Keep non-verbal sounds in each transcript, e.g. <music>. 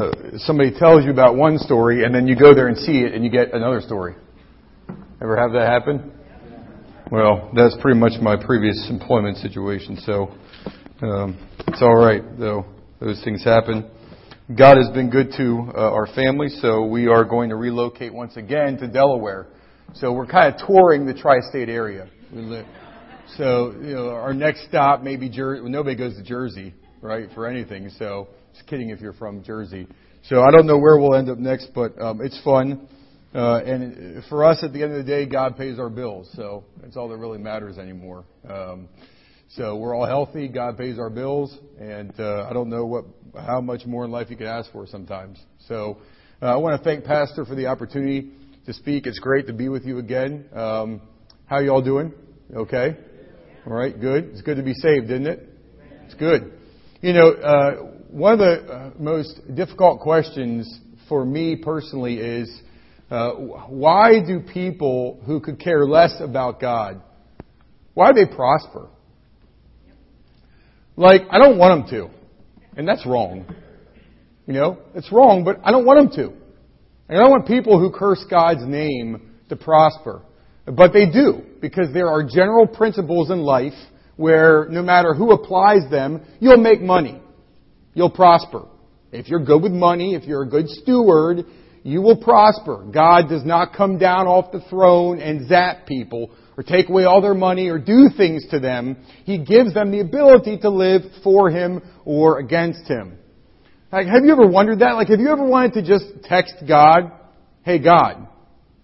uh, somebody tells you about one story and then you go there and see it and you get another story. Ever have that happen? Well, that's pretty much my previous employment situation, so um, it's all right, though. Those things happen. God has been good to uh, our family, so we are going to relocate once again to Delaware. So we're kind of touring the tri-state area. We live. So, you know, our next stop may be Jersey. Nobody goes to Jersey, right, for anything. So, just kidding if you're from Jersey. So I don't know where we'll end up next, but um, it's fun. Uh, and for us, at the end of the day, God pays our bills, so that's all that really matters anymore. Um, so we're all healthy. God pays our bills, and uh, I don't know what how much more in life you could ask for sometimes. So uh, I want to thank Pastor for the opportunity to speak. It's great to be with you again. Um, how you all doing? Okay. All right. Good. It's good to be saved, isn't it? It's good. You know, uh, one of the uh, most difficult questions for me personally is uh, why do people who could care less about God, why do they prosper? Like, I don't want them to. And that's wrong. You know, it's wrong, but I don't want them to. And I don't want people who curse God's name to prosper. But they do, because there are general principles in life where no matter who applies them, you'll make money. You'll prosper. If you're good with money, if you're a good steward, you will prosper. God does not come down off the throne and zap people or take away all their money or do things to them. He gives them the ability to live for Him or against Him. Like, have you ever wondered that? Like, have you ever wanted to just text God, hey God,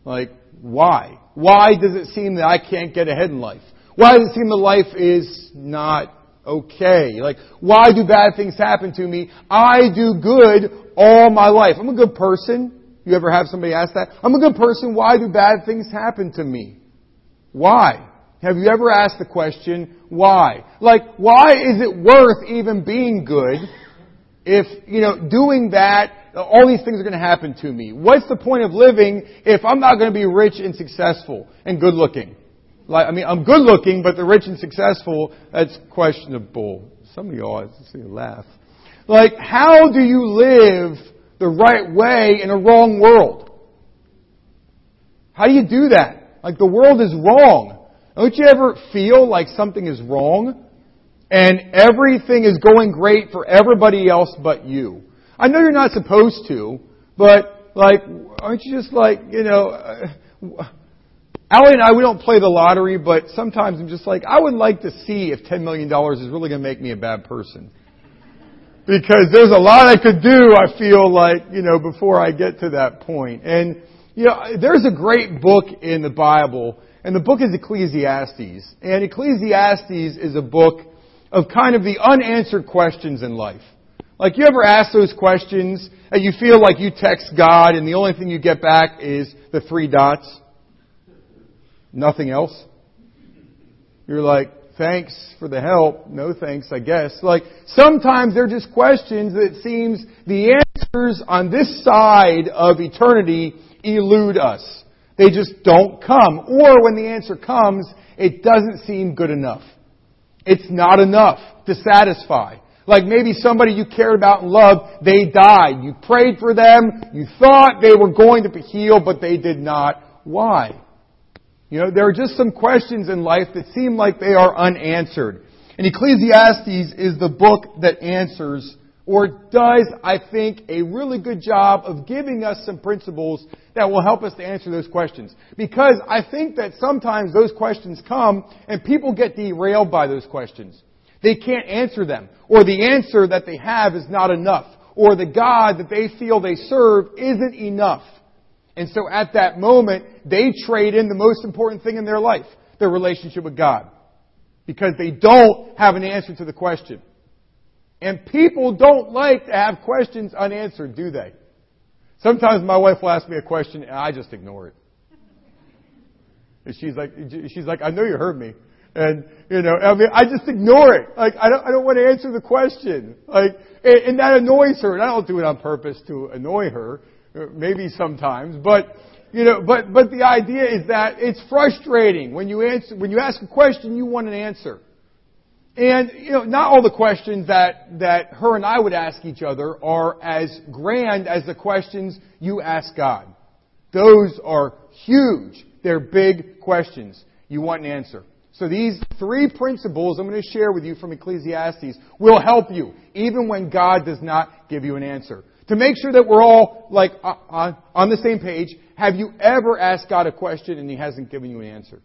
like, why? Why does it seem that I can't get ahead in life? Why does it seem that life is not okay? Like, why do bad things happen to me? I do good all my life. I'm a good person. You ever have somebody ask that? I'm a good person. Why do bad things happen to me? Why? Have you ever asked the question, why? Like, why is it worth even being good if, you know, doing that, all these things are going to happen to me? What's the point of living if I'm not going to be rich and successful and good looking? Like, I mean, I'm good looking, but the rich and successful, that's questionable. Some of y'all, I see a laugh. Like, how do you live the right way in a wrong world. How do you do that? Like the world is wrong. Don't you ever feel like something is wrong and everything is going great for everybody else but you? I know you're not supposed to, but like, aren't you just like, you know, uh, Allie and I, we don't play the lottery, but sometimes I'm just like, I would like to see if $10 million is really going to make me a bad person because there's a lot I could do, I feel like, you know, before I get to that point. And, you know, there's a great book in the Bible, and the book is Ecclesiastes. And Ecclesiastes is a book of kind of the unanswered questions in life. Like, you ever ask those questions and you feel like you text God and the only thing you get back is the three dots? Nothing else? You're like, thanks for the help. No thanks, I guess. Like, sometimes they're just questions that seems the answers on this side of eternity elude us. They just don't come. Or when the answer comes, it doesn't seem good enough. It's not enough to satisfy. Like maybe somebody you cared about and loved, they died. You prayed for them, you thought they were going to be healed, but they did not. Why? You know, there are just some questions in life that seem like they are unanswered. And Ecclesiastes is the book that answers, or does, I think, a really good job of giving us some principles that will help us to answer those questions. Because I think that sometimes those questions come and people get derailed by those questions. They can't answer them. Or the answer that they have is not enough. Or the God that they feel they serve isn't enough. And so at that moment, they trade in the most important thing in their life, their relationship with God. Because they don't have an answer to the question. And people don't like to have questions unanswered, do they? Sometimes my wife will ask me a question and I just ignore it. And she's like, she's like, I know you heard me. And, you know, I mean, I just ignore it. Like, I don't, I don't want to answer the question. Like, and, and that annoys her. And I don't do it on purpose to annoy her Uh, maybe sometimes, but you know, but but the idea is that it's frustrating when you answer when you ask a question, you want an answer. And, you know, not all the questions that, that her and I would ask each other are as grand as the questions you ask God. Those are huge. They're big questions. You want an answer. So these three principles I'm going to share with you from Ecclesiastes will help you, even when God does not give you an answer. To make sure that we're all, like, on, on the same page, have you ever asked God a question and He hasn't given you an answer?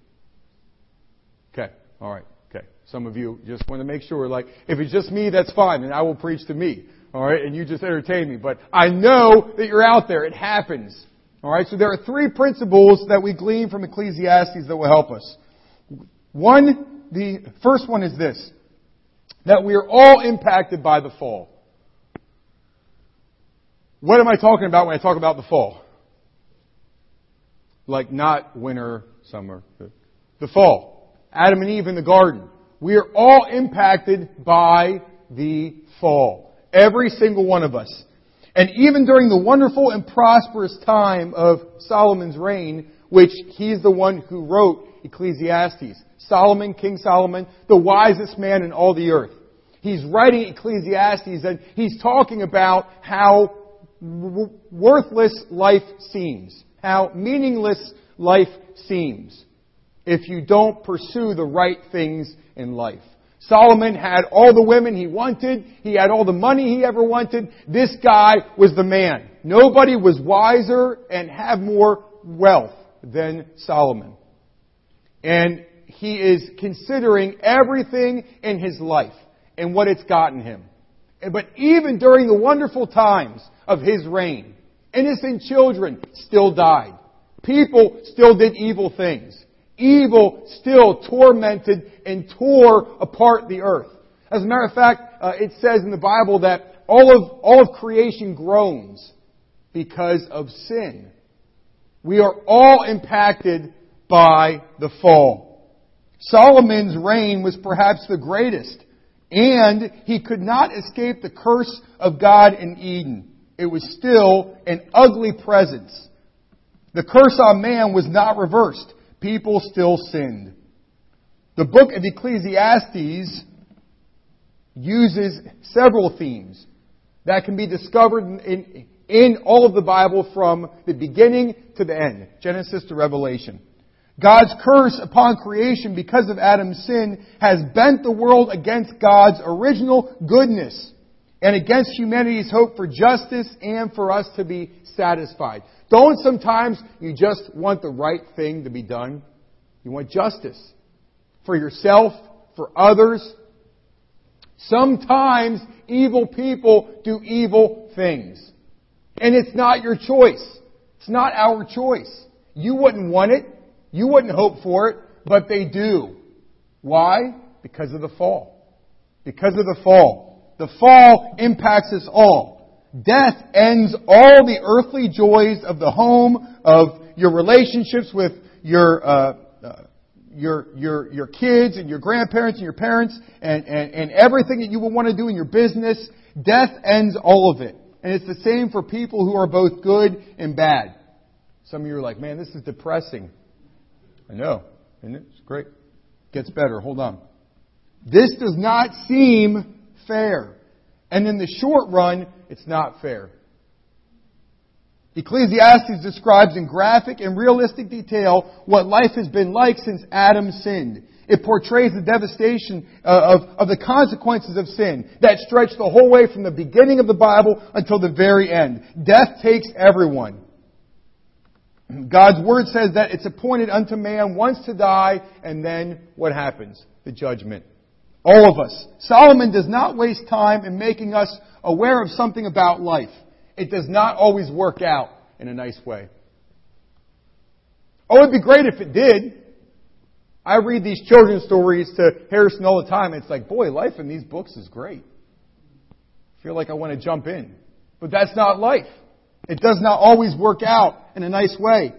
Okay. All right. Okay. Some of you just want to make sure, like, if it's just me, that's fine, and I will preach to me. All right. And you just entertain me. But I know that you're out there. It happens. All right. So there are three principles that we glean from Ecclesiastes that will help us. One, the first one is this. That we are all impacted by the fall. What am I talking about when I talk about the fall? Like not winter, summer. The fall. Adam and Eve in the garden. We are all impacted by the fall. Every single one of us. And even during the wonderful and prosperous time of Solomon's reign, which he's the one who wrote Ecclesiastes. Solomon, King Solomon, the wisest man in all the earth. He's writing Ecclesiastes and he's talking about how worthless life seems, how meaningless life seems if you don't pursue the right things in life. Solomon had all the women he wanted. He had all the money he ever wanted. This guy was the man. Nobody was wiser and had more wealth than Solomon. And he is considering everything in his life and what it's gotten him. But even during the wonderful times of his reign, innocent children still died. People still did evil things. Evil still tormented and tore apart the earth. As a matter of fact, uh, it says in the Bible that all of, all of creation groans because of sin. We are all impacted by the fall. Solomon's reign was perhaps the greatest, and he could not escape the curse of God in Eden. It was still an ugly presence. The curse on man was not reversed. People still sinned. The book of Ecclesiastes uses several themes that can be discovered in, in all of the Bible from the beginning to the end, Genesis to Revelation. God's curse upon creation because of Adam's sin has bent the world against God's original goodness and against humanity's hope for justice and for us to be satisfied. Don't sometimes you just want the right thing to be done? You want justice for yourself, for others. Sometimes evil people do evil things. And it's not your choice. It's not our choice. You wouldn't want it. You wouldn't hope for it, but they do. Why? Because of the fall. Because of the fall. The fall impacts us all. Death ends all the earthly joys of the home, of your relationships with your, uh, uh, your, your, your kids and your grandparents and your parents and, and, and everything that you will want to do in your business. Death ends all of it. And it's the same for people who are both good and bad. Some of you are like, man, this is depressing. I know. Isn't it? It's great. Gets better. Hold on. This does not seem fair. And in the short run, it's not fair. Ecclesiastes describes in graphic and realistic detail what life has been like since Adam sinned. It portrays the devastation uh, of, of the consequences of sin that stretch the whole way from the beginning of the Bible until the very end. Death takes everyone. God's Word says that it's appointed unto man once to die, and then what happens? The judgment. All of us. Solomon does not waste time in making us aware of something about life. It does not always work out in a nice way. Oh, it'd be great if it did. I read these children's stories to Harrison all the time. It's like, boy, life in these books is great. I feel like I want to jump in. But that's not life. It does not always work out in a nice way.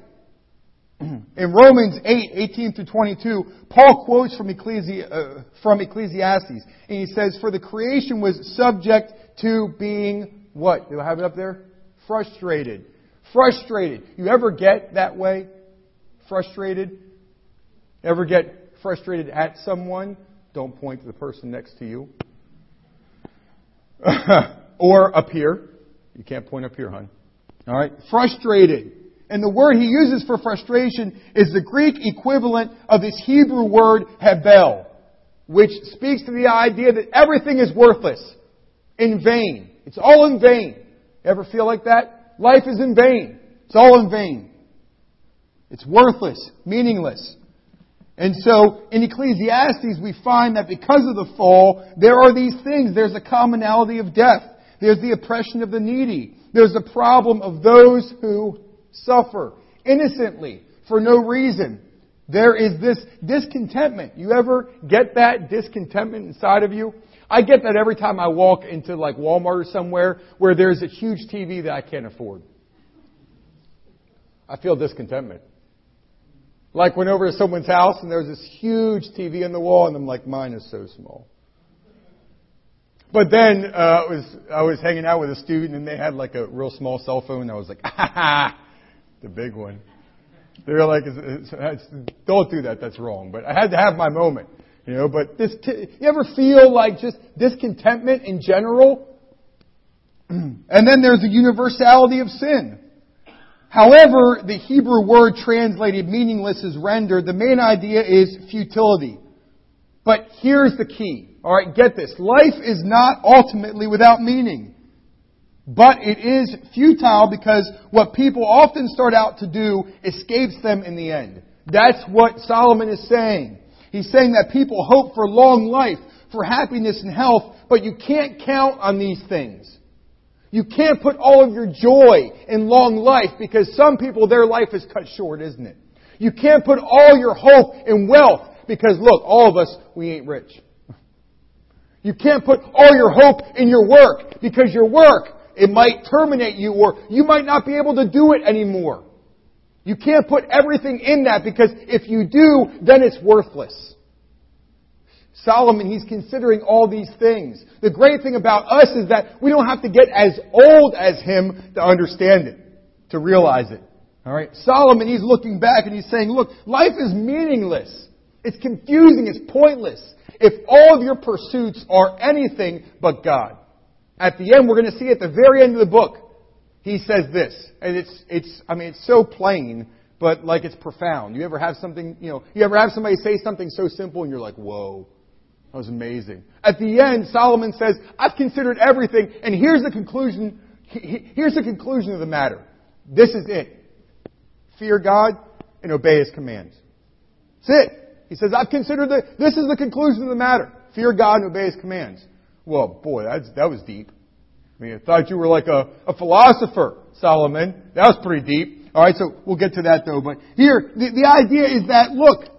<clears throat> In Romans 8, 18 through 22, Paul quotes from, Ecclesi- uh, from Ecclesiastes, and he says, For the creation was subject to being what? Do I have it up there? Frustrated. Frustrated. You ever get that way? Frustrated? Ever get frustrated at someone? Don't point to the person next to you. <laughs> or up here. You can't point up here, hon. All right. Frustrated. And the word he uses for frustration is the Greek equivalent of this Hebrew word hebel, which speaks to the idea that everything is worthless, in vain. It's all in vain. Ever feel like that? Life is in vain. It's all in vain. It's worthless, meaningless. And so in Ecclesiastes we find that because of the fall, there are these things. There's a commonality of death. There's the oppression of the needy. There's the problem of those who suffer innocently for no reason. There is this discontentment. You ever get that discontentment inside of you? I get that every time I walk into like Walmart or somewhere where there's a huge TV that I can't afford. I feel discontentment. Like went over to someone's house and there was this huge TV on the wall and I'm like, mine is so small. But then uh, I was I was hanging out with a student and they had like a real small cell phone. And I was like, <laughs> ha ha, the big one. They were like, don't do that. That's wrong. But I had to have my moment, you know. But this, you ever feel like just discontentment in general? <clears throat> and then there's the universality of sin. However, the Hebrew word translated meaningless is rendered. The main idea is futility. But here's the key. Alright, get this. Life is not ultimately without meaning. But it is futile because what people often start out to do escapes them in the end. That's what Solomon is saying. He's saying that people hope for long life, for happiness and health, but you can't count on these things. You can't put all of your joy in long life because some people, their life is cut short, isn't it? You can't put all your hope in wealth because look, all of us, we ain't rich. You can't put all your hope in your work because your work, it might terminate you or you might not be able to do it anymore. You can't put everything in that because if you do, then it's worthless. Solomon, he's considering all these things. The great thing about us is that we don't have to get as old as him to understand it, to realize it. Alright? Solomon, he's looking back and he's saying, look, life is meaningless. It's confusing. It's pointless. If all of your pursuits are anything but God. At the end, we're going to see at the very end of the book, he says this. And it's, it's, I mean, it's so plain, but like it's profound. You ever have something, you know, you ever have somebody say something so simple and you're like, whoa. That was amazing. At the end, Solomon says, I've considered everything, and here's the conclusion. Here's the conclusion of the matter. This is it. Fear God and obey His commands. That's it. He says, I've considered the, this is the conclusion of the matter. Fear God and obey His commands. Well, boy, that was deep. I mean, I thought you were like a, a philosopher, Solomon. That was pretty deep. Alright, so we'll get to that though. But here, the, the idea is that, look,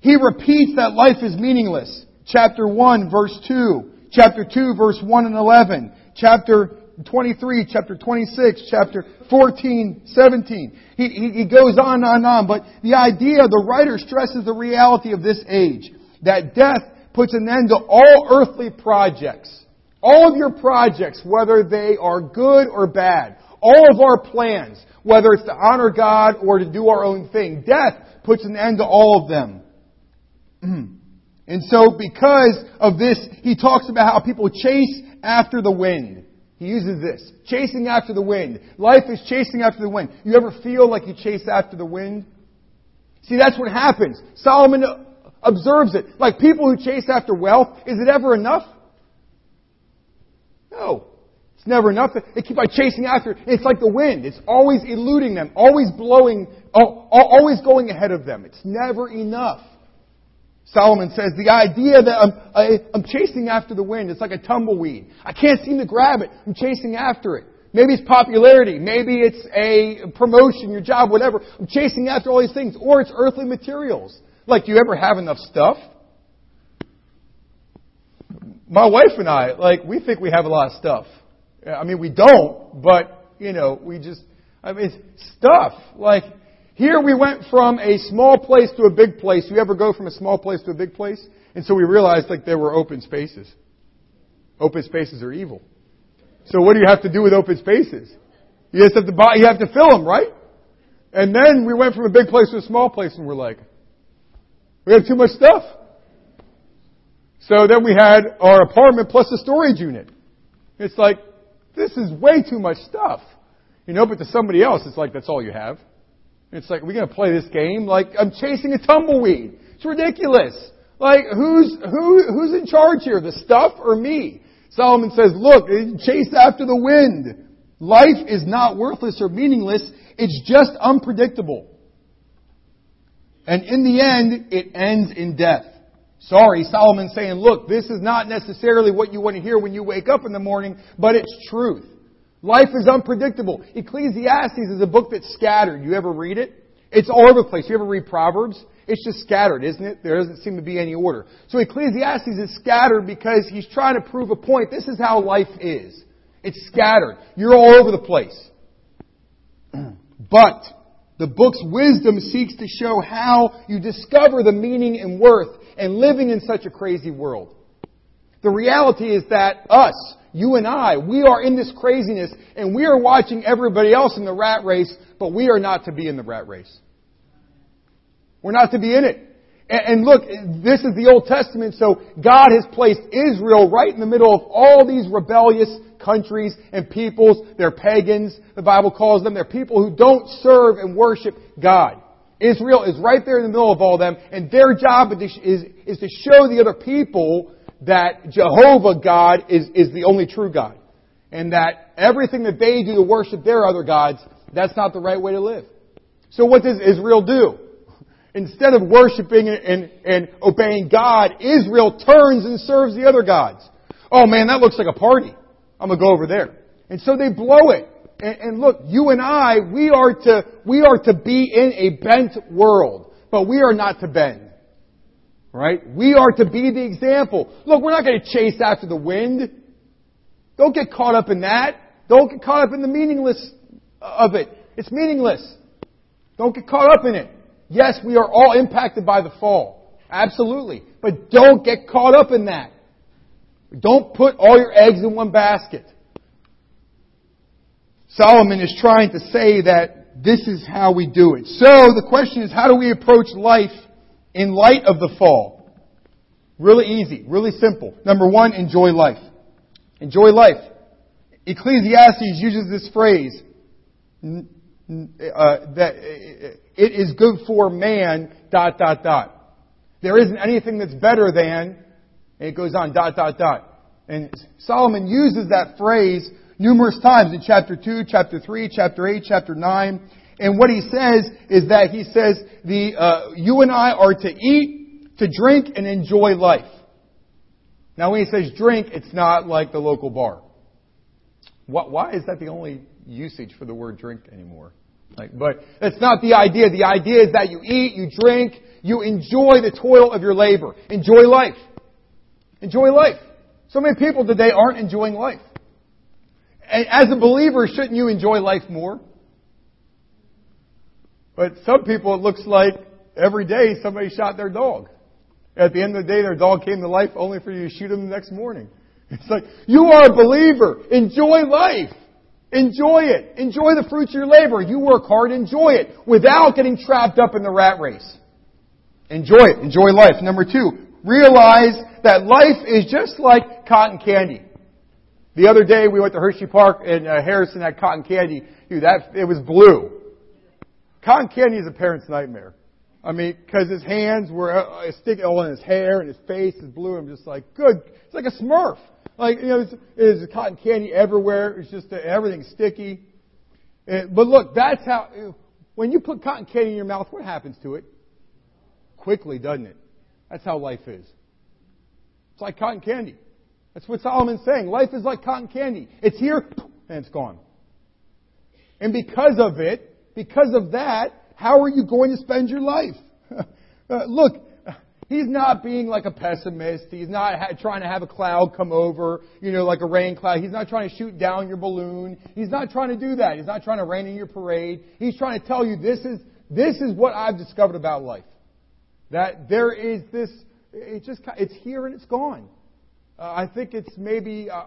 he repeats that life is meaningless chapter 1 verse 2, chapter 2 verse 1 and 11, chapter 23, chapter 26, chapter 14, 17. He, he, he goes on and on, but the idea, the writer stresses the reality of this age, that death puts an end to all earthly projects. All of your projects, whether they are good or bad, all of our plans, whether it's to honor God or to do our own thing, death puts an end to all of them. <clears throat> And so because of this, he talks about how people chase after the wind. He uses this. Chasing after the wind. Life is chasing after the wind. You ever feel like you chase after the wind? See, that's what happens. Solomon observes it. Like people who chase after wealth, is it ever enough? No. It's never enough. They keep on chasing after it. It's like the wind. It's always eluding them, always blowing, always going ahead of them. It's never enough. Solomon says the idea that I'm, I, I'm chasing after the wind, it's like a tumbleweed. I can't seem to grab it. I'm chasing after it. Maybe it's popularity. Maybe it's a promotion, your job, whatever. I'm chasing after all these things. Or it's earthly materials. Like, do you ever have enough stuff? My wife and I, like, we think we have a lot of stuff. I mean, we don't, but, you know, we just, I mean, stuff. Like, here we went from a small place to a big place. You ever go from a small place to a big place? And so we realized like there were open spaces. Open spaces are evil. So what do you have to do with open spaces? You just have to buy, you have to fill them, right? And then we went from a big place to a small place and we're like, we have too much stuff. So then we had our apartment plus a storage unit. It's like, this is way too much stuff. You know, but to somebody else, it's like, that's all you have. It's like, we're going to play this game? Like, I'm chasing a tumbleweed. It's ridiculous. Like, who's, who, who's in charge here? The stuff or me? Solomon says, look, chase after the wind. Life is not worthless or meaningless. It's just unpredictable. And in the end, it ends in death. Sorry, Solomon's saying, look, this is not necessarily what you want to hear when you wake up in the morning, but it's truth. Life is unpredictable. Ecclesiastes is a book that's scattered. You ever read it? It's all over the place. You ever read Proverbs? It's just scattered, isn't it? There doesn't seem to be any order. So Ecclesiastes is scattered because he's trying to prove a point. This is how life is. It's scattered. You're all over the place. <clears throat> But the book's wisdom seeks to show how you discover the meaning and worth and living in such a crazy world. The reality is that us, you and I, we are in this craziness and we are watching everybody else in the rat race, but we are not to be in the rat race. We're not to be in it. And, look, this is the Old Testament, so God has placed Israel right in the middle of all these rebellious countries and peoples. They're pagans, the Bible calls them. They're people who don't serve and worship God. Israel is right there in the middle of all them, and their job is, is, to show the other people that Jehovah God is, is the only true God. And that everything that they do to worship their other gods, that's not the right way to live. So what does Israel do? <laughs> Instead of worshiping and, and obeying God, Israel turns and serves the other gods. Oh man, that looks like a party. I'm gonna go over there. And so they blow it. And, and look, you and I, we are to, we are to be in a bent world, but we are not to bend. Right? We are to be the example. Look, we're not going to chase after the wind. Don't get caught up in that. Don't get caught up in the meaningless of it. It's meaningless. Don't get caught up in it. Yes, we are all impacted by the fall. Absolutely. But don't get caught up in that. Don't put all your eggs in one basket. Solomon is trying to say that this is how we do it. So the question is, how do we approach life in light of the fall? Really easy, really simple. Number one, enjoy life. Enjoy life. Ecclesiastes uses this phrase, uh, that it is good for man, dot, dot, dot. There isn't anything that's better than, and it goes on, dot, dot, dot. And Solomon uses that phrase numerous times in chapter 2, chapter 3, chapter 8, chapter 9. And what he says is that he says, the, uh, you and I are to eat, to drink, and enjoy life. Now when he says drink, it's not like the local bar. Why is that the only usage for the word drink anymore? Like, but that's not the idea. The idea is that you eat, you drink, you enjoy the toil of your labor. Enjoy life. Enjoy life. So many people today aren't enjoying life. And as a believer, shouldn't you enjoy life more? But some people, it looks like every day somebody shot their dog. At the end of the day, their dog came to life only for you to shoot him the next morning. <laughs> It's like, you are a believer. Enjoy life. Enjoy it. Enjoy the fruits of your labor. You work hard, enjoy it without getting trapped up in the rat race. Enjoy it. Enjoy life. Number two, realize that life is just like cotton candy. The other day we went to Hershey Park and uh, Harrison had cotton candy. Dude, that, it was blue. Cotton candy is a parent's nightmare. I mean, cause his hands were uh, sticking all in his hair and his face is blue. I'm just like, good. It's like a smurf. Like, you know, there's cotton candy everywhere. It's just, uh, everything's sticky. And, but look, that's how, when you put cotton candy in your mouth, what happens to it? Quickly, doesn't it? That's how life is. It's like cotton candy. That's what Solomon's saying. Life is like cotton candy. It's here, and it's gone. And because of it, because of that, how are you going to spend your life? <laughs> uh, look, He's not being like a pessimist. He's not ha- trying to have a cloud come over, you know, like a rain cloud. He's not trying to shoot down your balloon. He's not trying to do that. He's not trying to rain in your parade. He's trying to tell you this is, this is what I've discovered about life. That there is this, it just, it's here and it's gone. Uh, I think it's maybe uh, uh,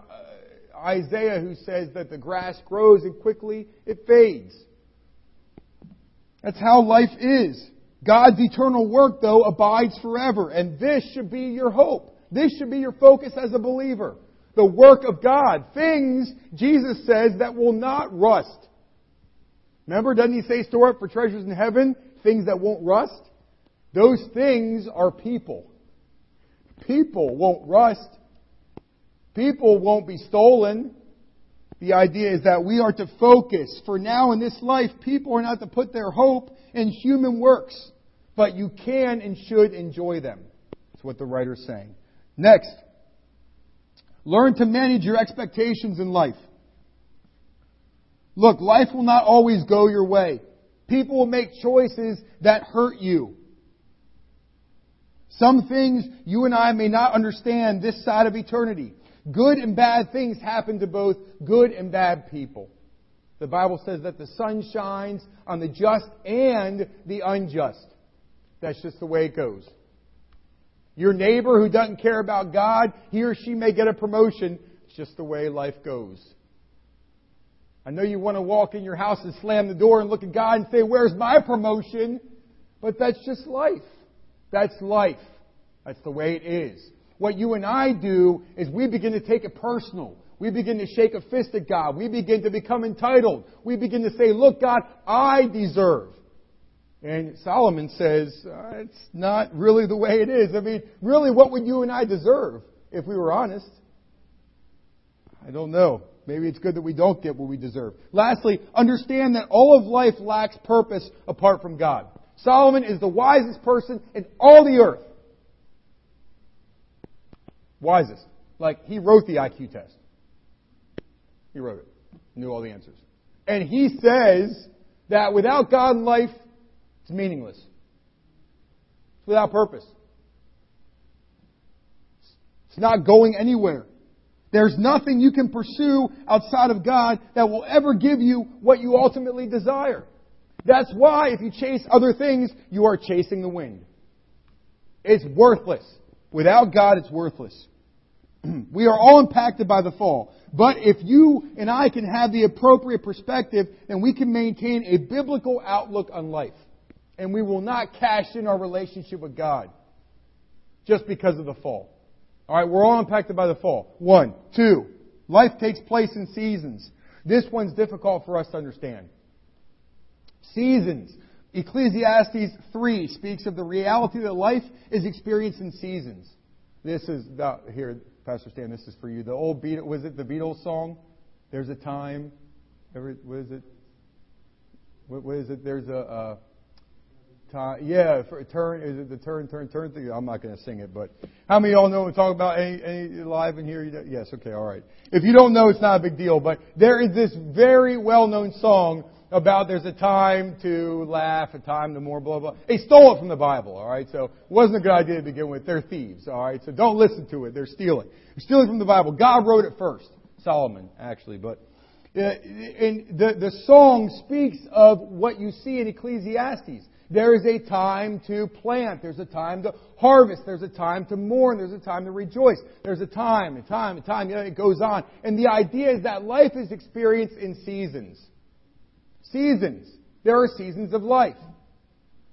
Isaiah who says that the grass grows and quickly it fades. That's how life is. God's eternal work, though, abides forever, and this should be your hope. This should be your focus as a believer. The work of God. Things, Jesus says, that will not rust. Remember, doesn't he say store up for treasures in heaven? Things that won't rust? Those things are people. People won't rust. People won't be stolen. The idea is that we are to focus. For now in this life, people are not to put their hope in human works, but you can and should enjoy them. That's what the writer's saying. Next, learn to manage your expectations in life. Look, life will not always go your way. People will make choices that hurt you. Some things you and I may not understand this side of eternity. Good and bad things happen to both good and bad people. The Bible says that the sun shines on the just and the unjust. That's just the way it goes. Your neighbor who doesn't care about God, he or she may get a promotion. It's just the way life goes. I know you want to walk in your house and slam the door and look at God and say, Where's my promotion? But that's just life. That's life. That's the way it is. What you and I do is we begin to take it personal. We begin to shake a fist at God. We begin to become entitled. We begin to say, Look, God, I deserve. And Solomon says, uh, it's not really the way it is. I mean, really, what would you and I deserve if we were honest? I don't know. Maybe it's good that we don't get what we deserve. Lastly, understand that all of life lacks purpose apart from God. Solomon is the wisest person in all the earth. Wisest. Like, he wrote the IQ test. He wrote it. Knew all the answers. And he says that without God in life, it's meaningless. It's without purpose. It's not going anywhere. There's nothing you can pursue outside of God that will ever give you what you ultimately desire. That's why if you chase other things, you are chasing the wind. It's worthless. Without God, it's worthless. <clears throat> we are all impacted by the fall. But if you and I can have the appropriate perspective, then we can maintain a biblical outlook on life. And we will not cash in our relationship with God just because of the fall. Alright, we're all impacted by the fall. One. Two. Life takes place in seasons. This one's difficult for us to understand. Seasons. Ecclesiastes 3 speaks of the reality that life is experienced in seasons. This is, the, here, Pastor Stan, this is for you. The old Beatles, was it the Beatles song? There's a time. Every, what is it? What, what is it? There's a, a time. Yeah, for turn. Is it the turn, turn, turn thing? I'm not going to sing it, but how many of y'all know we talk about any, any live in here? Yes. Okay. All right. If you don't know, it's not a big deal. But there is this very well-known song about there's a time to laugh, a time to more blah blah. They stole it from the Bible, all right? So it wasn't a good idea to begin with. They're thieves, all right? So don't listen to it. They're stealing. They're stealing from the Bible. God wrote it first. Solomon, actually, but uh, and the the song speaks of what you see in Ecclesiastes. There is a time to plant. There's a time to harvest. There's a time to mourn. There's a time to rejoice. There's a time, a time, a time. You know, it goes on. And the idea is that life is experienced in seasons. Seasons. There are seasons of life.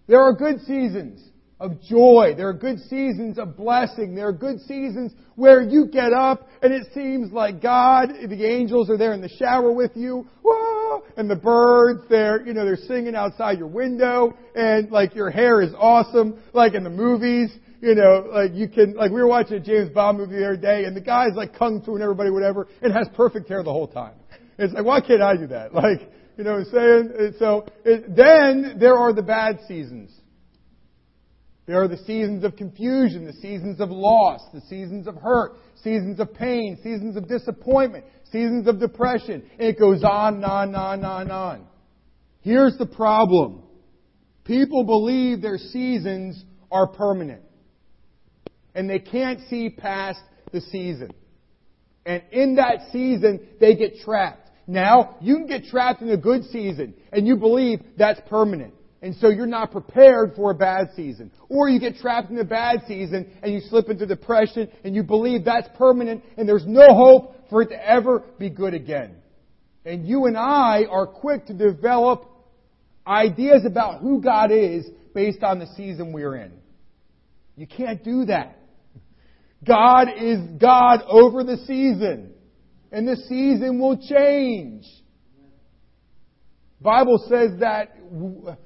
There are good seasons of joy. There are good seasons of blessing. There are good seasons where you get up and it seems like God, the angels are there in the shower with you. Whoa! And the birds, they're, you know, they're singing outside your window and like your hair is awesome, like in the movies. You know, like you can, like we were watching a James Bond movie the other day and the guy's like kung fu and everybody, whatever, and has perfect hair the whole time. It's like, why can't I do that? Like, you know what I'm saying? So it, then there are the bad seasons. There are the seasons of confusion, the seasons of loss, the seasons of hurt, seasons of pain, seasons of disappointment, seasons of depression. And it goes on and on and on and on and on. Here's the problem. People believe their seasons are permanent. And they can't see past the season. And in that season, they get trapped. Now, you can get trapped in a good season and you believe that's permanent. And so you're not prepared for a bad season. Or you get trapped in a bad season and you slip into depression and you believe that's permanent and there's no hope for it to ever be good again. And you and I are quick to develop ideas about who God is based on the season we're in. You can't do that. God is God over the season. And the season will change. Bible says that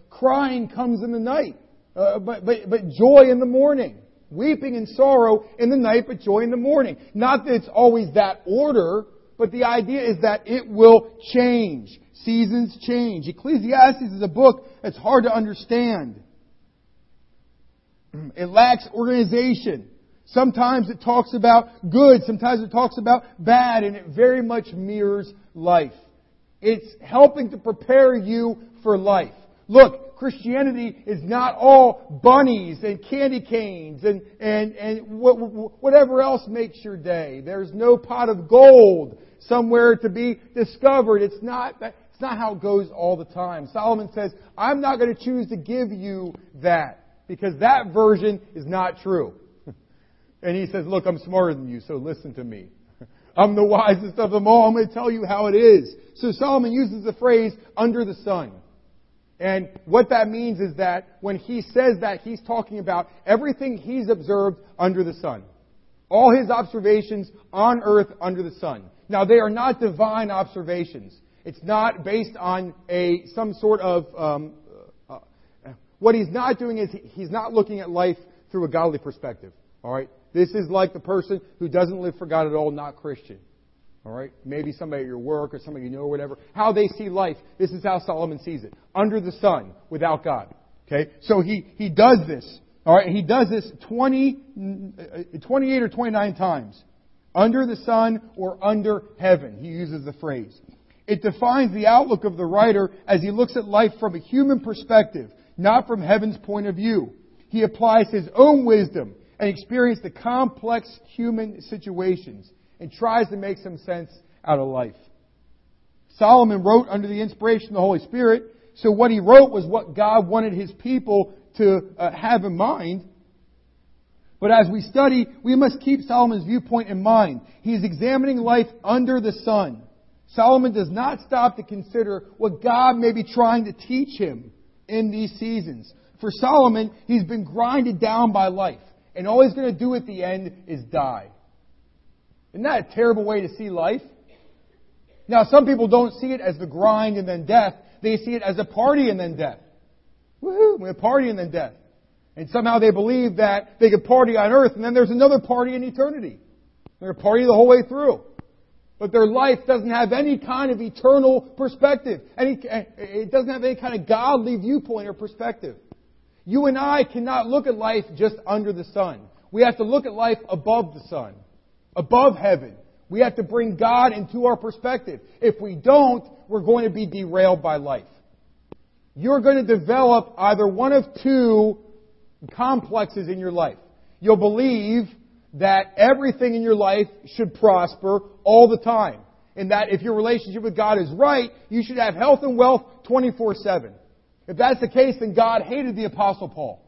crying comes in the night, uh, but, but, but joy in the morning. Weeping and sorrow in the night, but joy in the morning. Not that it's always that order, but the idea is that it will change. Seasons change. Ecclesiastes is a book that's hard to understand. <clears throat> It lacks organization. Sometimes it talks about good, sometimes it talks about bad, and it very much mirrors life. It's helping to prepare you for life. Look, Christianity is not all bunnies and candy canes and, and, and whatever else makes your day. There's no pot of gold somewhere to be discovered. It's not, it's not how it goes all the time. Solomon says, I'm not going to choose to give you that because that version is not true. And he says, look, I'm smarter than you, so listen to me. <laughs> I'm the wisest of them all. I'm going to tell you how it is. So Solomon uses the phrase under the sun. And what that means is that when he says that, he's talking about everything he's observed under the sun. All his observations on earth under the sun. Now, they are not divine observations. It's not based on a, some sort of, um, uh, uh, what he's not doing is he's not looking at life through a godly perspective. Alright? This is like the person who doesn't live for God at all, not Christian. All right? Maybe somebody at your work or somebody you know or whatever. How they see life. This is how Solomon sees it. Under the sun, without God. Okay? So he, he does this. All right? He does this 20, uh, 28 or 29 times. Under the sun or under heaven. He uses the phrase. It defines the outlook of the writer as he looks at life from a human perspective, not from heaven's point of view. He applies his own wisdom and experience the complex human situations and tries to make some sense out of life. Solomon wrote under the inspiration of the Holy Spirit, so what he wrote was what God wanted his people to uh, have in mind. But as we study, we must keep Solomon's viewpoint in mind. He is examining life under the sun. Solomon does not stop to consider what God may be trying to teach him in these seasons. For Solomon, he's been grinded down by life, and all he's going to do at the end is die. Isn't that a terrible way to see life? Now, some people don't see it as the grind and then death. They see it as a party and then death. Woohoo! We have party and then death. And somehow they believe that they could party on earth and then there's another party in eternity. They're a party the whole way through. But their life doesn't have any kind of eternal perspective. Any, eh, it doesn't have any kind of godly viewpoint or perspective. You and I cannot look at life just under the sun. We have to look at life above the sun above heaven. We have to bring God into our perspective. If we don't, we're going to be derailed by life. You're going to develop either one of two complexes in your life. You'll believe that everything in your life should prosper all the time. And that if your relationship with God is right, you should have health and wealth 24-7. If that's the case, then God hated the Apostle Paul.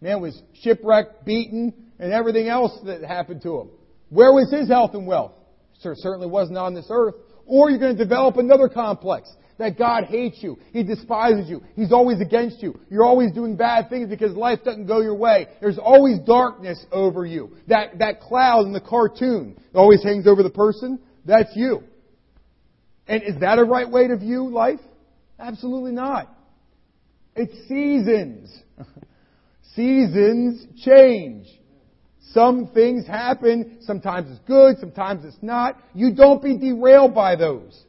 Man was shipwrecked, beaten, and everything else that happened to him. Where was his health and wealth? certainly wasn't on this earth. Or you're going to develop another complex that God hates you. He despises you. He's always against you. You're always doing bad things because life doesn't go your way. There's always darkness over you. That, that cloud in the cartoon always hangs over the person. That's you. And is that a right way to view life? Absolutely not. It's seasons. <laughs> seasons change. Some things happen. Sometimes it's good, sometimes it's not. You don't be derailed by those.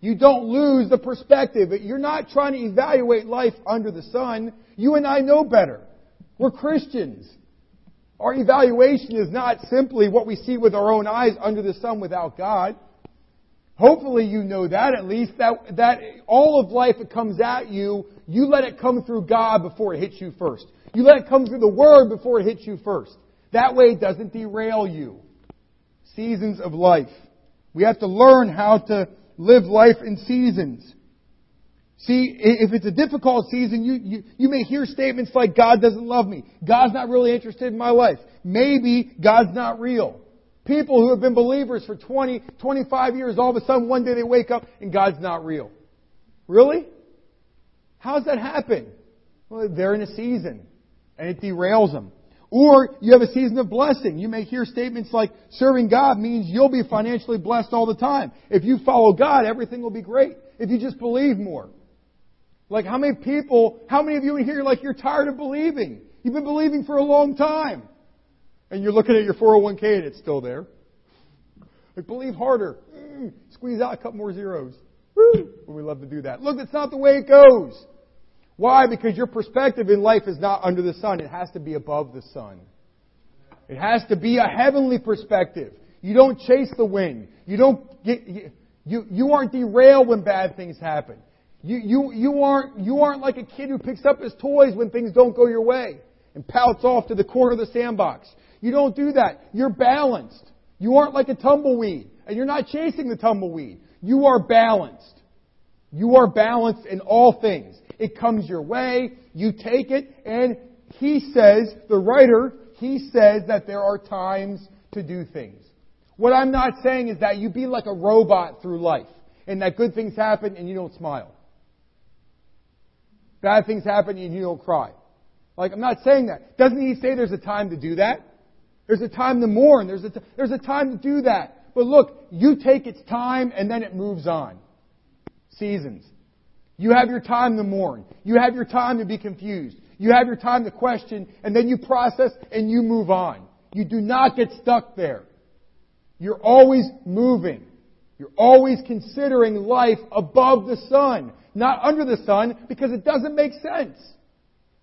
You don't lose the perspective. You're not trying to evaluate life under the sun. You and I know better. We're Christians. Our evaluation is not simply what we see with our own eyes under the sun without God. Hopefully you know that at least, that, that all of life that comes at you, you let it come through God before it hits you first. You let it come through the Word before it hits you first. That way it doesn't derail you. Seasons of life. We have to learn how to live life in seasons. See, if it's a difficult season, you, you, you may hear statements like, God doesn't love me. God's not really interested in my life. Maybe God's not real. People who have been believers for 20, 25 years, all of a sudden one day they wake up and God's not real. Really? How does that happen? Well, they're in a season and it derails them. Or you have a season of blessing. You may hear statements like serving God means you'll be financially blessed all the time. If you follow God, everything will be great. If you just believe more. Like how many people, how many of you in here like you're tired of believing? You've been believing for a long time. And you're looking at your 401k and it's still there. Like believe harder. Mm, squeeze out a couple more zeros. Woo! We love to do that. Look, that's not the way it goes. Why? Because your perspective in life is not under the sun. It has to be above the sun. It has to be a heavenly perspective. You don't chase the wind. You don't get, you, you aren't derailed when bad things happen. You, you, you aren't, you aren't like a kid who picks up his toys when things don't go your way and pouts off to the corner of the sandbox. You don't do that. You're balanced. You aren't like a tumbleweed and you're not chasing the tumbleweed. You are balanced. You are balanced in all things. It comes your way, you take it, and he says, the writer, he says that there are times to do things. What I'm not saying is that you be like a robot through life, and that good things happen and you don't smile. Bad things happen and you don't cry. Like, I'm not saying that. Doesn't he say there's a time to do that? There's a time to mourn. There's a, t- there's a time to do that. But look, you take its time and then it moves on. Seasons. You have your time to mourn. You have your time to be confused. You have your time to question, and then you process and you move on. You do not get stuck there. You're always moving. You're always considering life above the sun, not under the sun, because it doesn't make sense.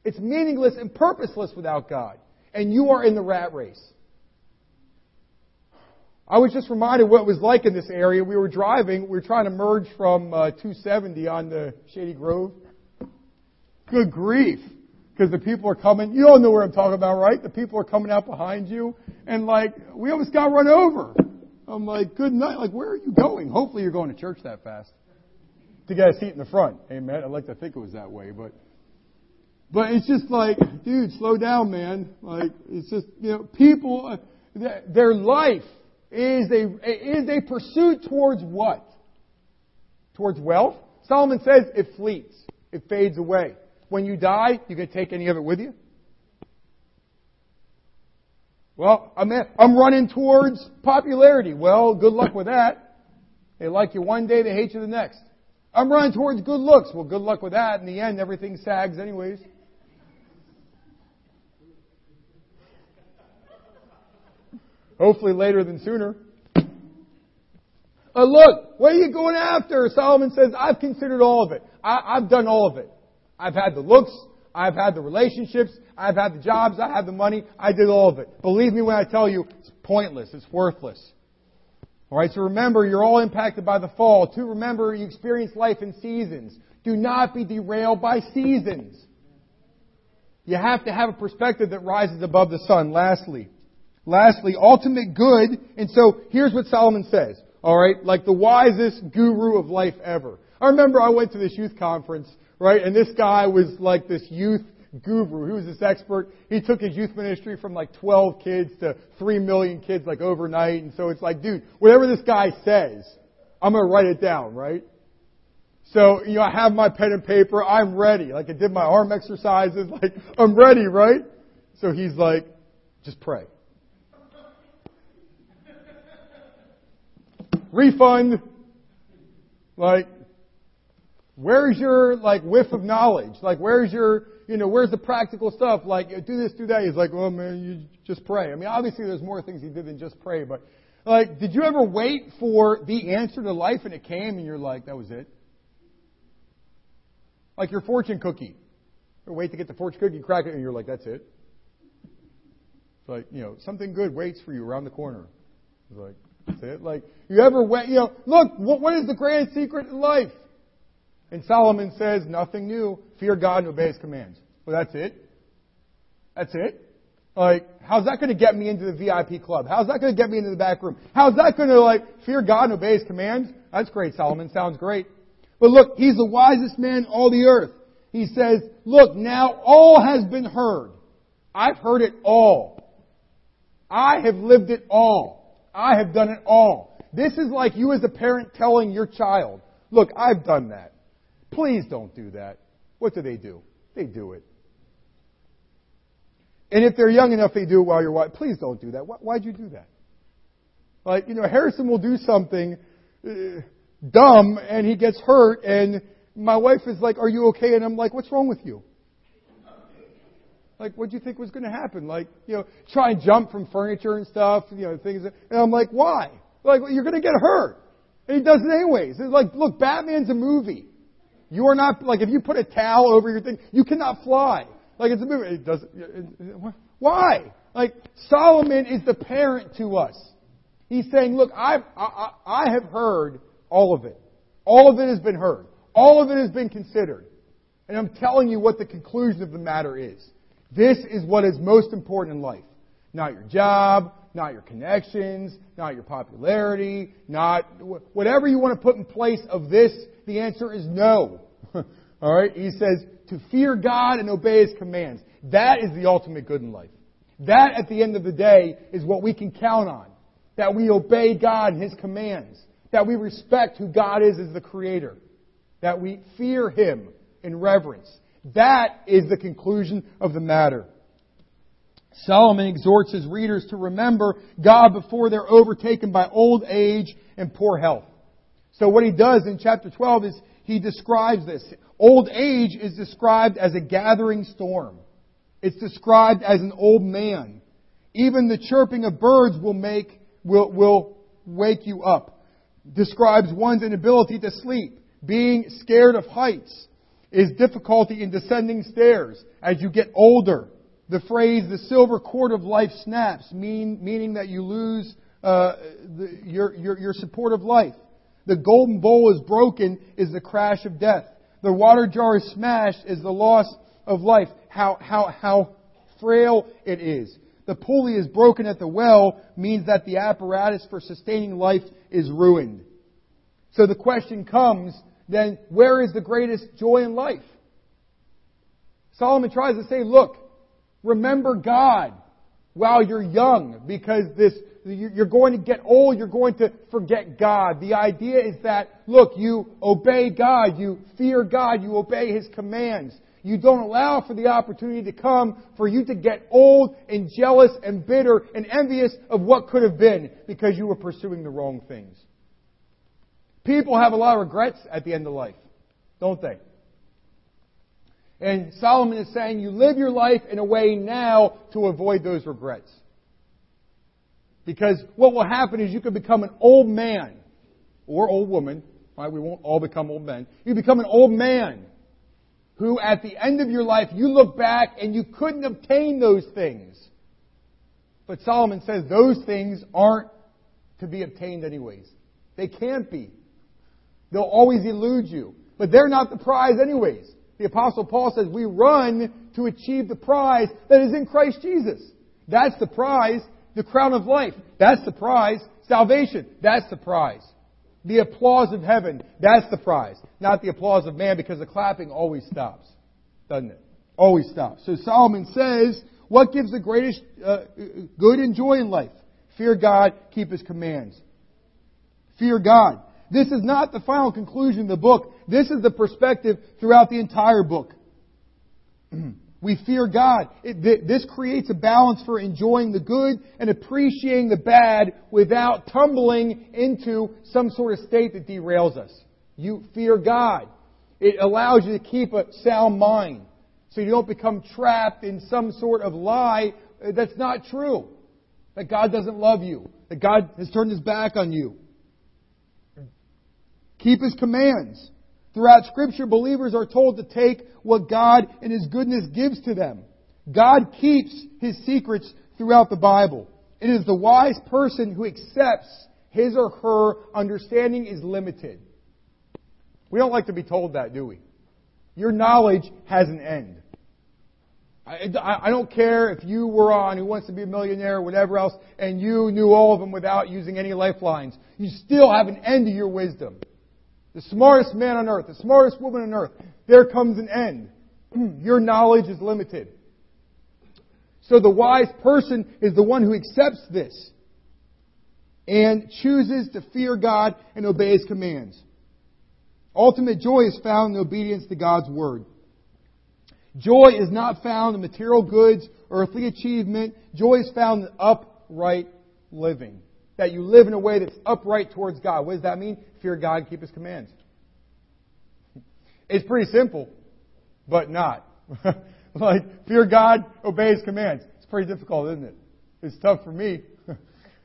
It's meaningless and purposeless without God. And you are in the rat race. I was just reminded what it was like in this area. We were driving. We were trying to merge from uh, 270 on the Shady Grove. Good grief. Because the people are coming. You all know where I'm talking about, right? The people are coming out behind you. And like, we almost got run over. I'm like, good night. Like, where are you going? Hopefully you're going to church that fast. To get a seat in the front. Amen. I'd like to think it was that way, but. But it's just like, dude, slow down, man. Like, it's just, you know, people, uh, their life is a, is a pursuit towards what? Towards wealth? Solomon says it fleets. It fades away. When you die, you can take any of it with you? Well, I'm, I'm running towards popularity. Well, good luck with that. They like you one day, they hate you the next. I'm running towards good looks. Well, good luck with that. In the end, everything sags anyways. Hopefully later than sooner. Uh, look, what are you going after? Solomon says, I've considered all of it. I, I've done all of it. I've had the looks. I've had the relationships. I've had the jobs. I have had the money. I did all of it. Believe me when I tell you, it's pointless. It's worthless. Alright, so remember, you're all impacted by the fall. To remember, you experience life in seasons. Do not be derailed by seasons. You have to have a perspective that rises above the sun. Lastly, Lastly, ultimate good. And so here's what Solomon says. All right, like the wisest guru of life ever. I remember I went to this youth conference, right, and this guy was like this youth guru. He was this expert. He took his youth ministry from like 12 kids to 3 million kids like overnight. And so it's like, dude, whatever this guy says, I'm going to write it down, right? So, you know, I have my pen and paper. I'm ready. Like I did my arm exercises. <laughs> Like, I'm ready, right? So he's like, just pray. Refund. Like, where's your, like, whiff of knowledge? Like, where's your, you know, where's the practical stuff? Like, do this, do that. He's like, well, man, you just pray. I mean, obviously there's more things he did than just pray, but, like, did you ever wait for the answer to life and it came and you're like, that was it? Like your fortune cookie. Or wait to get the fortune cookie, crack it, and you're like, that's it. It's like, you know, something good waits for you around the corner. It's like, it. Like, you ever went, you know, look, what, what is the grand secret in life? And Solomon says, nothing new. Fear God and obey His commands. Well, that's it. That's it. Like, how's that going to get me into the VIP club? How's that going to get me into the back room? How's that going to, like, fear God and obey His commands? That's great, Solomon. Sounds great. But look, he's the wisest man all the earth. He says, look, now all has been heard. I've heard it all. I have lived it all. I have done it all. This is like you as a parent telling your child, look, I've done that. Please don't do that. What do they do? They do it. And if they're young enough, they do it while you're watching. Please don't do that. Why'd you do that? Like, you know, Harrison will do something uh, dumb and he gets hurt and my wife is like, are you okay? And I'm like, what's wrong with you? Like, what do you think was going to happen? Like, you know, try and jump from furniture and stuff, you know, things. And I'm like, why? Like, well, you're going to get hurt. And he does it anyways. It's like, look, Batman's a movie. You are not, like, if you put a towel over your thing, you cannot fly. Like, it's a movie. It doesn't, it, why? Like, Solomon is the parent to us. He's saying, look, I've, I, I have heard all of it. All of it has been heard. All of it has been considered. And I'm telling you what the conclusion of the matter is. This is what is most important in life. Not your job, not your connections, not your popularity, not whatever you want to put in place of this. The answer is no. <laughs> All right? He says to fear God and obey His commands. That is the ultimate good in life. That, at the end of the day, is what we can count on. That we obey God and His commands. That we respect who God is as the Creator. That we fear Him in reverence. That is the conclusion of the matter. Solomon exhorts his readers to remember God before they're overtaken by old age and poor health. So what he does in chapter 12 is he describes this. Old age is described as a gathering storm. It's described as an old man. Even the chirping of birds will make, will, will wake you up. Describes one's inability to sleep. Being scared of heights is difficulty in descending stairs as you get older. The phrase, the silver cord of life snaps, mean, meaning that you lose uh, the, your, your, your support of life. The golden bowl is broken is the crash of death. The water jar is smashed is the loss of life. How, how, how frail it is. The pulley is broken at the well means that the apparatus for sustaining life is ruined. So the question comes, then where is the greatest joy in life? Solomon tries to say, look, remember God while you're young because this you're going to get old, you're going to forget God. The idea is that, look, you obey God, you fear God, you obey His commands. You don't allow for the opportunity to come for you to get old and jealous and bitter and envious of what could have been because you were pursuing the wrong things. People have a lot of regrets at the end of life, don't they? And Solomon is saying you live your life in a way now to avoid those regrets. Because what will happen is you could become an old man or old woman. Right? We won't all become old men. You become an old man who at the end of your life you look back and you couldn't obtain those things. But Solomon says those things aren't to be obtained anyways. They can't be. They'll always elude you. But they're not the prize anyways. The apostle Paul says we run to achieve the prize that is in Christ Jesus. That's the prize. The crown of life. That's the prize. Salvation. That's the prize. The applause of heaven. That's the prize. Not the applause of man because the clapping always stops. Doesn't it? Always stops. So Solomon says, what gives the greatest uh, good and joy in life? Fear God, keep His commands. Fear God. This is not the final conclusion of the book. This is the perspective throughout the entire book. <clears throat> we fear God. It, this creates a balance for enjoying the good and appreciating the bad without tumbling into some sort of state that derails us. You fear God. It allows you to keep a sound mind so you don't become trapped in some sort of lie that's not true. That God doesn't love you. That God has turned his back on you. Keep His commands. Throughout Scripture, believers are told to take what God and His goodness gives to them. God keeps His secrets throughout the Bible. It is the wise person who accepts his or her understanding is limited. We don't like to be told that, do we? Your knowledge has an end. I, don't care if you were on Who Wants to Be a Millionaire or whatever else, and you knew all of them without using any lifelines. You still have an end to your wisdom the smartest man on earth, the smartest woman on earth, there comes an end. <clears throat> Your knowledge is limited. So the wise person is the one who accepts this and chooses to fear God and obey His commands. Ultimate joy is found in obedience to God's Word. Joy is not found in material goods, earthly achievement. Joy is found in upright living. That you live in a way that's upright towards God. What does that mean? Fear God, keep His commands. It's pretty simple, but not. <laughs> like, fear God, obey His commands. It's pretty difficult, isn't it? It's tough for me. <laughs> the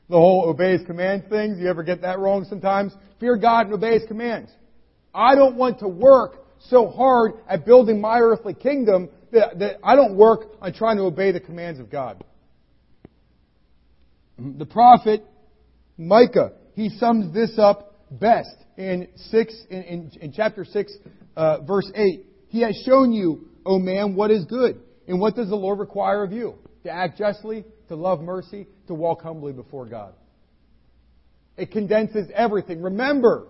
whole obey His commands things. You ever get that wrong sometimes? Fear God and obey His commands. I don't want to work so hard at building my earthly kingdom that, that I don't work on trying to obey the commands of God. The prophet Micah, he sums this up best in six in, in, in chapter six, uh, verse eight. He has shown you, O man, what is good, and what does the Lord require of you? To act justly, to love mercy, to walk humbly before God. It condenses everything. Remember,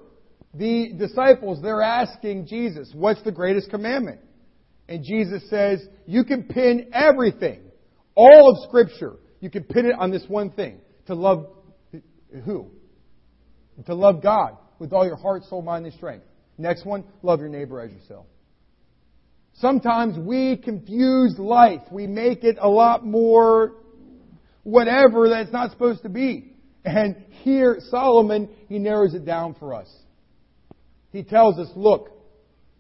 the disciples, they're asking Jesus, what's the greatest commandment? And Jesus says, you can pin everything, all of Scripture, you can pin it on this one thing to love who? To love God with all your heart, soul, mind, and strength. Next one, love your neighbor as yourself. Sometimes we confuse life. We make it a lot more whatever that's not supposed to be. And here, Solomon, he narrows it down for us. He tells us, look,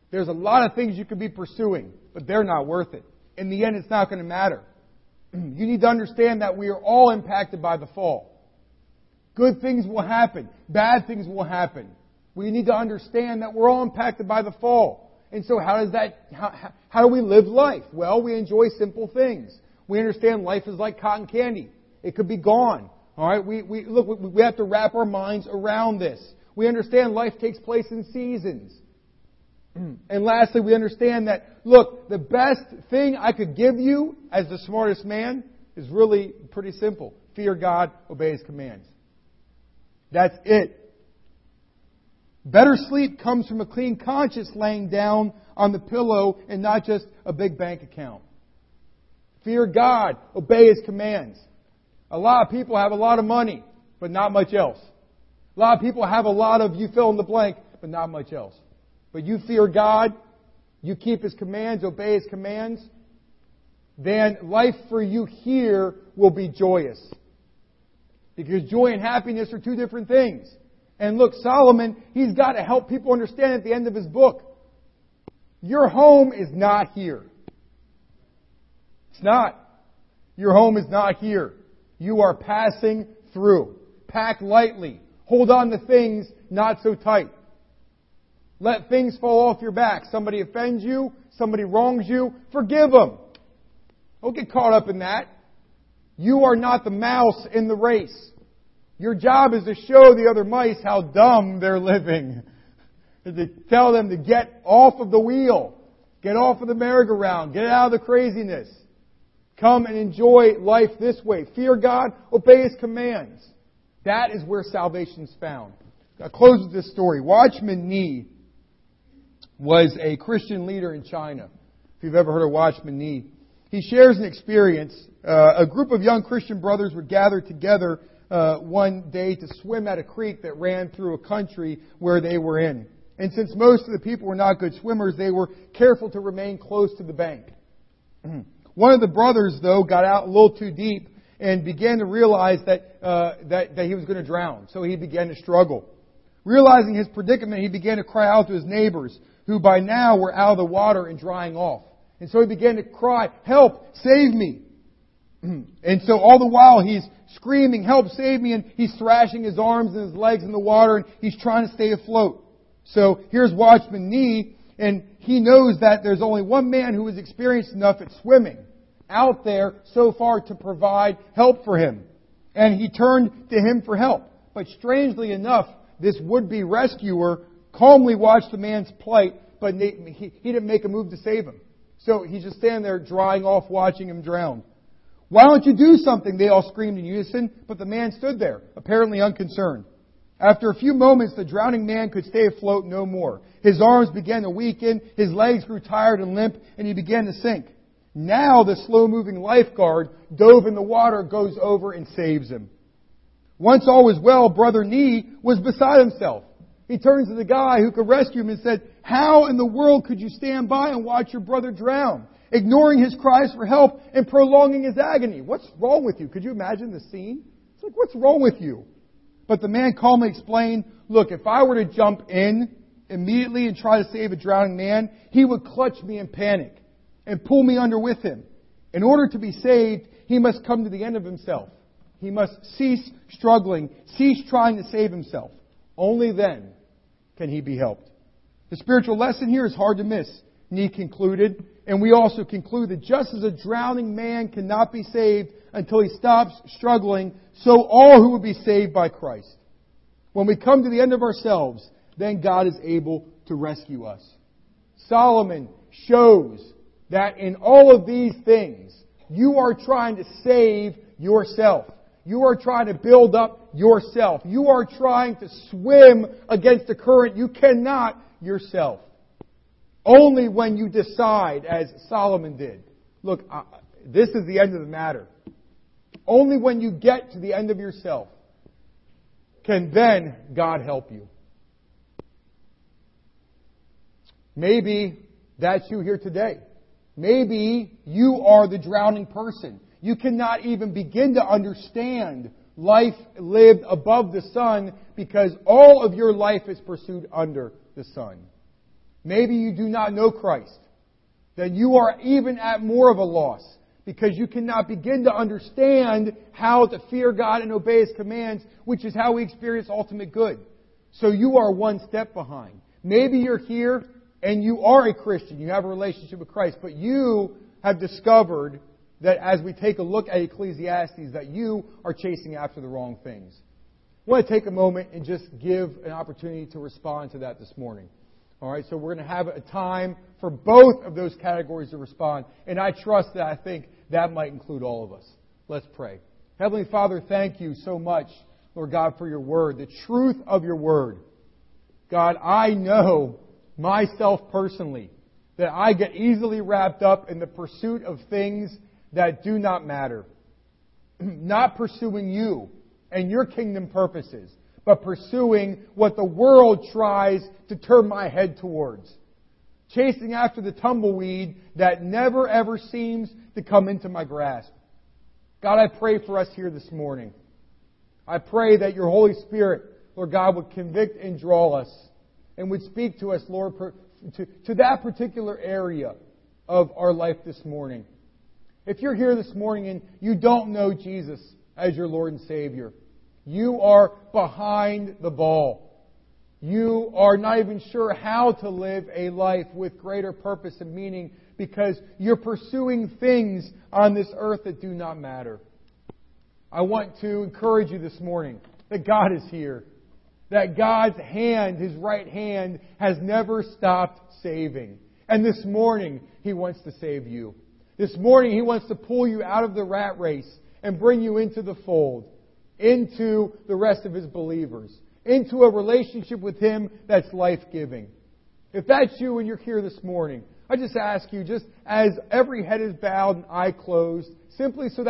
there's a lot of things you could be pursuing, but they're not worth it. In the end, it's not going to matter. <clears throat> You need to understand that we are all impacted by the fall. Good things will happen. Bad things will happen. We need to understand that we're all impacted by the fall. And so how does that, how, how do we live life? Well, we enjoy simple things. We understand life is like cotton candy. It could be gone. Alright? We, we, look, we have to wrap our minds around this. We understand life takes place in seasons. Mm. And lastly, we understand that, look, the best thing I could give you as the smartest man is really pretty simple. Fear God, obey His commands. That's it. Better sleep comes from a clean conscience laying down on the pillow and not just a big bank account. Fear God, obey His commands. A lot of people have a lot of money, but not much else. A lot of people have a lot of you fill in the blank, but not much else. But you fear God, you keep His commands, obey His commands, then life for you here will be joyous. Because joy and happiness are two different things. And look, Solomon, he's got to help people understand at the end of his book. Your home is not here. It's not. Your home is not here. You are passing through. Pack lightly. Hold on to things not so tight. Let things fall off your back. Somebody offends you, somebody wrongs you, forgive them. Don't get caught up in that. You are not the mouse in the race. Your job is to show the other mice how dumb they're living. <laughs> to tell them to get off of the wheel. Get off of the merry-go-round. Get out of the craziness. Come and enjoy life this way. Fear God, obey His commands. That is where salvation is found. I'll close with this story. Watchman Nee was a Christian leader in China. If you've ever heard of Watchman Nee, he shares an experience. Uh, a group of young Christian brothers were gathered together uh, one day to swim at a creek that ran through a country where they were in. And since most of the people were not good swimmers, they were careful to remain close to the bank. <clears throat> One of the brothers, though, got out a little too deep and began to realize that, uh, that, that he was going to drown. So he began to struggle. Realizing his predicament, he began to cry out to his neighbors, who by now were out of the water and drying off. And so he began to cry, Help! Save me! <clears throat> and so all the while he's screaming, Help! Save me! And he's thrashing his arms and his legs in the water and he's trying to stay afloat. So here's Watchman Nee, and he knows that there's only one man who is experienced enough at swimming out there so far to provide help for him. And he turned to him for help. But strangely enough, this would-be rescuer calmly watched the man's plight, but he didn't make a move to save him. So he's just standing there drying off, watching him drown. Why don't you do something? They all screamed in unison, but the man stood there, apparently unconcerned. After a few moments, the drowning man could stay afloat no more. His arms began to weaken, his legs grew tired and limp, and he began to sink. Now the slow moving lifeguard dove in the water, goes over and saves him. Once all was well, Brother Nee was beside himself. He turns to the guy who could rescue him and said, How in the world could you stand by and watch your brother drown? Ignoring his cries for help and prolonging his agony. What's wrong with you? Could you imagine the scene? It's like, what's wrong with you? But the man calmly explained, Look, if I were to jump in immediately and try to save a drowning man, he would clutch me in panic and pull me under with him. In order to be saved, he must come to the end of himself. He must cease struggling, cease trying to save himself. Only then can he be helped. The spiritual lesson here is hard to miss. Nee concluded, and we also conclude that just as a drowning man cannot be saved until he stops struggling, so all who will be saved by Christ. When we come to the end of ourselves, then God is able to rescue us. Solomon shows that in all of these things, you are trying to save yourself. You are trying to build up yourself. You are trying to swim against the current. You cannot yourself. Only when you decide, as Solomon did, look, uh, this is the end of the matter. Only when you get to the end of yourself can then God help you. Maybe that's you here today. Maybe you are the drowning person. You cannot even begin to understand life lived above the sun because all of your life is pursued under the sun. Maybe you do not know Christ. Then you are even at more of a loss because you cannot begin to understand how to fear God and obey His commands, which is how we experience ultimate good. So you are one step behind. Maybe you're here and you are a Christian, you have a relationship with Christ, but you have discovered that as we take a look at Ecclesiastes, that you are chasing after the wrong things. I want to take a moment and just give an opportunity to respond to that this morning. All right, so we're going to have a time for both of those categories to respond, and I trust that I think that might include all of us. Let's pray. Heavenly Father, thank you so much, Lord God, for your word, the truth of your word. God, I know myself personally that I get easily wrapped up in the pursuit of things that do not matter. <clears throat> not pursuing you and your kingdom purposes, but pursuing what the world tries to turn my head towards. Chasing after the tumbleweed that never ever seems to come into my grasp. God, I pray for us here this morning. I pray that your Holy Spirit, Lord God, would convict and draw us and would speak to us, Lord, to, to that particular area of our life this morning. If you're here this morning and you don't know Jesus as your Lord and Savior, you are behind the ball. You are not even sure how to live a life with greater purpose and meaning because you're pursuing things on this earth that do not matter. I want to encourage you this morning that God is here that God's hand, His right hand, has never stopped saving. And this morning, He wants to save you. This morning, He wants to pull you out of the rat race and bring you into the fold, into the rest of His believers, into a relationship with Him that's life giving. If that's you and you're here this morning, I just ask you, just as every head is bowed and eye closed, simply so that